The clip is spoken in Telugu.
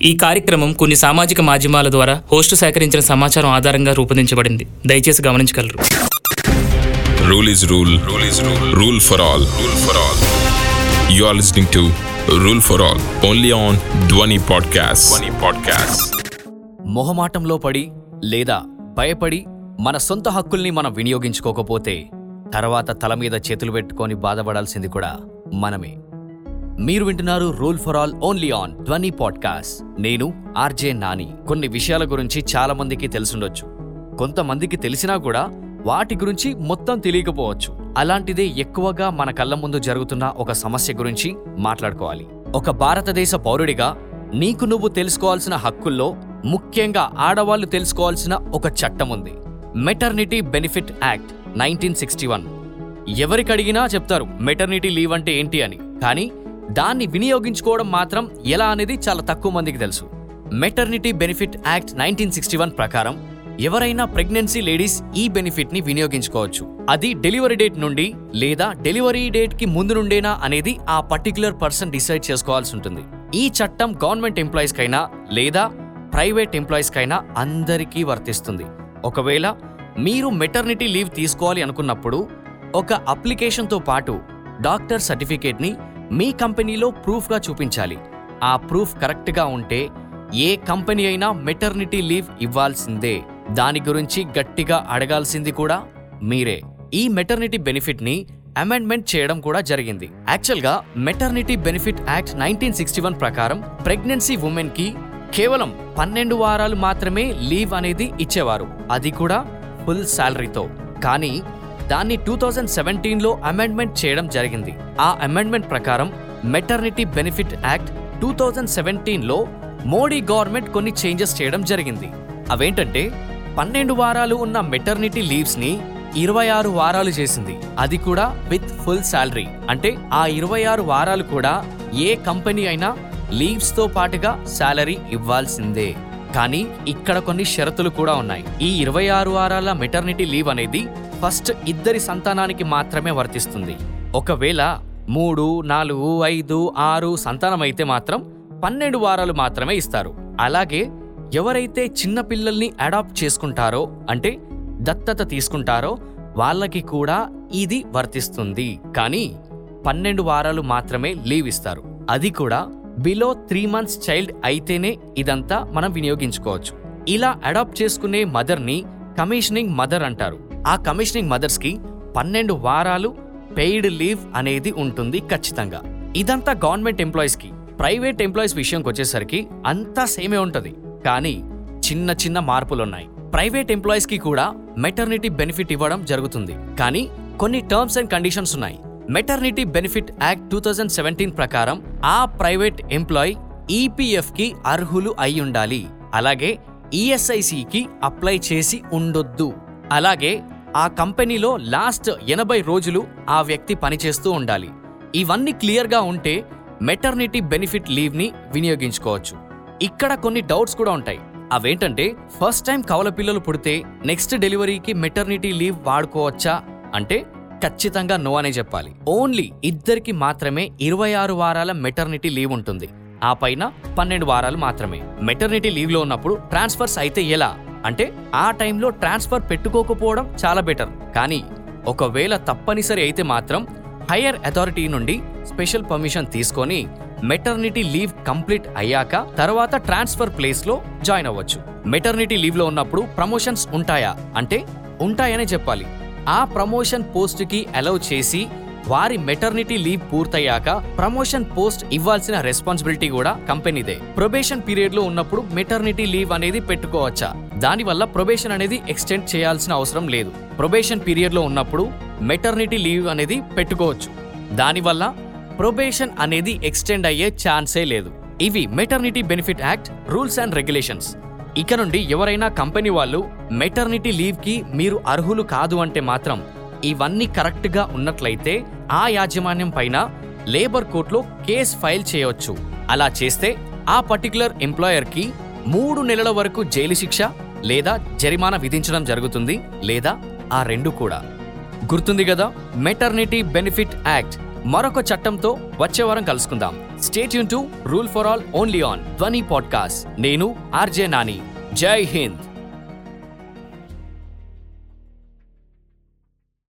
ఈ కార్యక్రమం కొన్ని సామాజిక మాధ్యమాల ద్వారా హోస్టు సేకరించిన సమాచారం ఆధారంగా రూపొందించబడింది దయచేసి గమనించగలరు Rule is rule. Rule is rule. Rule for all. Rule for all. You are listening to Rule for All only on Dwani Podcast. Dwani Podcast. మొహమాటంలో పడి లేదా భయపడి మన సొంత హక్కుల్ని మనం వినియోగించుకోకపోతే తర్వాత తల మీద చేతులు పెట్టుకొని బాధపడాల్సింది కూడా మనమే మీరు వింటున్నారు rule for all only on Dhwani podcast. నేను ఆర్జే నాని. కొన్ని విషయాల గురించి చాలా మందికి తెలుసుండొచ్చు. కొంతమందికి తెలిసినా కూడా వాటి గురించి మొత్తం తెలియకపోవచ్చు. అలాంటిదే ఎక్కువగా మన కళ్ళ ముందు జరుగుతున్న ఒక సమస్య గురించి మాట్లాడుకోవాలి. ఒక భారతదేశ పౌరుడిగా నీకు నువ్వు తెలుసుకోవాల్సిన హక్కుల్లో ముఖ్యంగా ఆడవాళ్ళు తెలుసుకోవాల్సిన ఒక చట్టం ఉంది. Maternity benefit act nineteen sixty one ఎవరికడిగినా చెప్తారు మెటర్నిటీ లీవ్ అంటే ఏంటి అని. కానీ దాన్ని వినియోగించుకోవడం మాత్రం ఎలా అనేది చాలా తక్కువ మందికి తెలుసు. Maternity benefit act nineteen sixty one ప్రకారం ఎవరైనా ప్రెగ్నెన్సీ లేడీస్ ఈ బెనిఫిట్ని వినియోగించుకోవచ్చు. అది డెలివరీ డేట్ నుండి లేదా డెలివరీ డేట్కి ముందు నుండేనా అనేది ఆ పర్టికులర్ పర్సన్ డిసైడ్ చేసుకోవాల్సి ఉంటుంది. ఈ చట్టం గవర్నమెంట్ ఎంప్లాయీస్ కైనా లేదా ప్రైవేట్ ఎంప్లాయీస్ కైనా అందరికీ వర్తిస్తుంది. ఒకవేళ మీరు మెటర్నిటీ లీవ్ తీసుకోవాలి అనుకున్నప్పుడు ఒక అప్లికేషన్తో పాటు డాక్టర్ సర్టిఫికేట్ని మీ కంపెనీలో ప్రూఫ్గా చూపించాలి. ఆ ప్రూఫ్ కరెక్ట్గా ఉంటే ఏ కంపెనీ అయినా మెటర్నిటీ లీవ్ ఇవ్వాల్సిందే. దాని గురించి గట్టిగా అడగాల్సింది కూడా మీరే. ఈ మెటర్నిటీ బెనిఫిట్ని అమెండ్మెంట్ చేయడం కూడా జరిగింది. యాక్చువల్గా maternity benefit act nineteen sixty one ప్రకారం ప్రెగ్నెన్సీ ఉమెన్కి కేవలం పన్నెండు వారాలు మాత్రమే లీవ్ అనేది ఇచ్చేవారు. అది కూడా ఫుల్ శాలరీతో కానీ దాన్ని టూ థౌజండ్ సెవెంటీన్లో అమెండ్మెంట్ చేయడం జరిగింది. ఆ అమెండ్మెంట్ ప్రకారం maternity benefit act two thousand సెవెంటీన్లో మోడీ గవర్నమెంట్ కొన్ని చేంజెస్ చేయడం జరిగింది. అవేంటంటే పన్నెండు వారాలు ఉన్న మెటర్నిటీ లీవ్స్ని ఇరవై ఆరు వారాలు చేసింది. అది కూడా విత్ ఫుల్ శాలరీ అంటే ఆ ఇరవై ఆరు వారాలు కూడా ఏ కంపెనీ అయినా లీవ్స్తో పాటుగా శాలరీ ఇవ్వాల్సిందే. కానీ ఇక్కడ కొన్ని షరతులు కూడా ఉన్నాయి. ఈ ఇరవై ఆరు వారాల మెటర్నిటీ లీవ్ అనేది ఫస్ట్ ఇద్దరి సంతానానికి మాత్రమే వర్తిస్తుంది. ఒకవేళ మూడు నాలుగు ఐదు ఆరు సంతానం అయితే మాత్రం పన్నెండు వారాలు మాత్రమే ఇస్తారు. అలాగే ఎవరైతే చిన్నపిల్లల్ని అడాప్ట్ చేసుకుంటారో అంటే దత్తత తీసుకుంటారో వాళ్ళకి కూడా ఇది వర్తిస్తుంది. కానీ పన్నెండు వారాలు మాత్రమే లీవ్ ఇస్తారు. అది కూడా బిలో త్రీ మంత్స్ చైల్డ్ అయితేనే ఇదంతా మనం వినియోగించుకోవచ్చు. ఇలా అడాప్ట్ చేసుకునే మదర్ని కమిషనింగ్ మదర్ అంటారు. ఆ కమిషనింగ్ మదర్స్కి పన్నెండు వారాలు పెయిడ్ లీవ్ అనేది ఉంటుంది ఖచ్చితంగా. ఇదంతా గవర్నమెంట్ ఎంప్లాయీస్కి ప్రైవేట్ ఎంప్లాయీస్ విషయంకి వచ్చేసరికి అంతా సేమే ఉంటుంది. కానీ చిన్న చిన్న మార్పులున్నాయి. ప్రైవేట్ ఎంప్లాయీస్కి కూడా మెటర్నిటీ బెనిఫిట్ ఇవ్వడం జరుగుతుంది. కానీ కొన్ని టర్మ్స్ అండ్ కండిషన్స్ ఉన్నాయి. Maternity benefit act two thousand seventeen ప్రకారం ఆ ప్రైవేట్ ఎంప్లాయీ ఈపీఎఫ్కి అర్హులు అయి ఉండాలి అలాగే ఈఎస్ఐసికి అప్లై చేసి ఉండొద్దు. అలాగే ఆ కంపెనీలో లాస్ట్ ఎనభై రోజులు ఆ వ్యక్తి పనిచేస్తూ ఉండాలి. ఇవన్నీ క్లియర్గా ఉంటే మెటర్నిటీ బెనిఫిట్ లీవ్ని వినియోగించుకోవచ్చు. ఇక్కడ కొన్ని డౌట్స్ కూడా ఉంటాయి. అవేంటంటే ఫస్ట్ టైం కవల పిల్లలు పుడితే నెక్స్ట్ డెలివరీకి మెటర్నిటీ లీవ్ వాడుకోవచ్చా? అంటే ఖచ్చితంగా నో అనే చెప్పాలి. ఓన్లీ ఇద్దరికి మాత్రమే ఇరవై ఆరు వారాల మెటర్నిటీ లీవ్ ఉంటుంది. ఆ పైన పన్నెండు వారాలు మాత్రమే. మెటర్నిటీ లీవ్లో ఉన్నప్పుడు ట్రాన్స్ఫర్స్ అయితే ఎలా? అంటే ఆ టైంలో ట్రాన్స్ఫర్ పెట్టుకోకపోవడం చాలా బెటర్. కానీ ఒకవేళ తప్పనిసరి అయితే మాత్రం హయ్యర్ అథారిటీ నుండి స్పెషల్ పర్మిషన్ తీసుకొని మెటర్నిటీ లీవ్ కంప్లీట్ అయ్యాక తర్వాత ట్రాన్స్ఫర్ ప్లేస్లో జాయిన్ అవ్వచ్చు. మెటర్నిటీ లీవ్లో ఉన్నప్పుడు ప్రమోషన్స్ ఉంటాయా? అంటే ఉంటాయనే చెప్పాలి. ఆ ప్రమోషన్ పోస్ట్కి అలౌ చేసి వారి మెటర్నిటీ లీవ్ పూర్తయ్యాక ప్రమోషన్ పోస్ట్ ఇవ్వాల్సిన రెస్పాన్సిబిలిటీ కూడా కంపెనీదే. ప్రొబేషన్ పీరియడ్లో ఉన్నప్పుడు మెటర్నిటీ లీవ్ అనేది పెట్టుకోవచ్చా? దానివల్ల ప్రొబేషన్ అనేది ఎక్స్టెండ్ చేయాల్సిన అవసరం లేదు. ప్రొబేషన్ పీరియడ్లో ఉన్నప్పుడు మెటర్నిటీ లీవ్ అనేది పెట్టుకోవచ్చు. దానివల్ల ప్రొబేషన్ అనేది ఎక్స్టెండ్ అయ్యే ఛాన్సే లేదు. ఇవి maternity benefit act rules and regulations ఇక నుండి ఎవరైనా కంపెనీ వాళ్ళు మెటర్నిటీ లీవ్కి మీరు అర్హులు కాదు అంటే మాత్రం ఇవన్నీ కరెక్ట్గా ఉన్నట్లయితే ఆ యాజమాన్యం పైన లేబర్ కోర్టులో కేస్ ఫైల్ చేయవచ్చు. అలా చేస్తే ఆ పర్టికులర్ ఎంప్లాయర్కి మూడు నెలల వరకు జైలు శిక్ష లేదా జరిమానా విధించడం జరుగుతుంది లేదా ఆ రెండు కూడా. గుర్తుంది కదా మెటర్నిటీ బెనిఫిట్ యాక్ట్ మరొక చట్టంతో వచ్చే వారం కలుసుకుందాం. Stay Yoon to rule for all only on Dhwani podcast నేను ఆర్జే నాని. జై హింద్.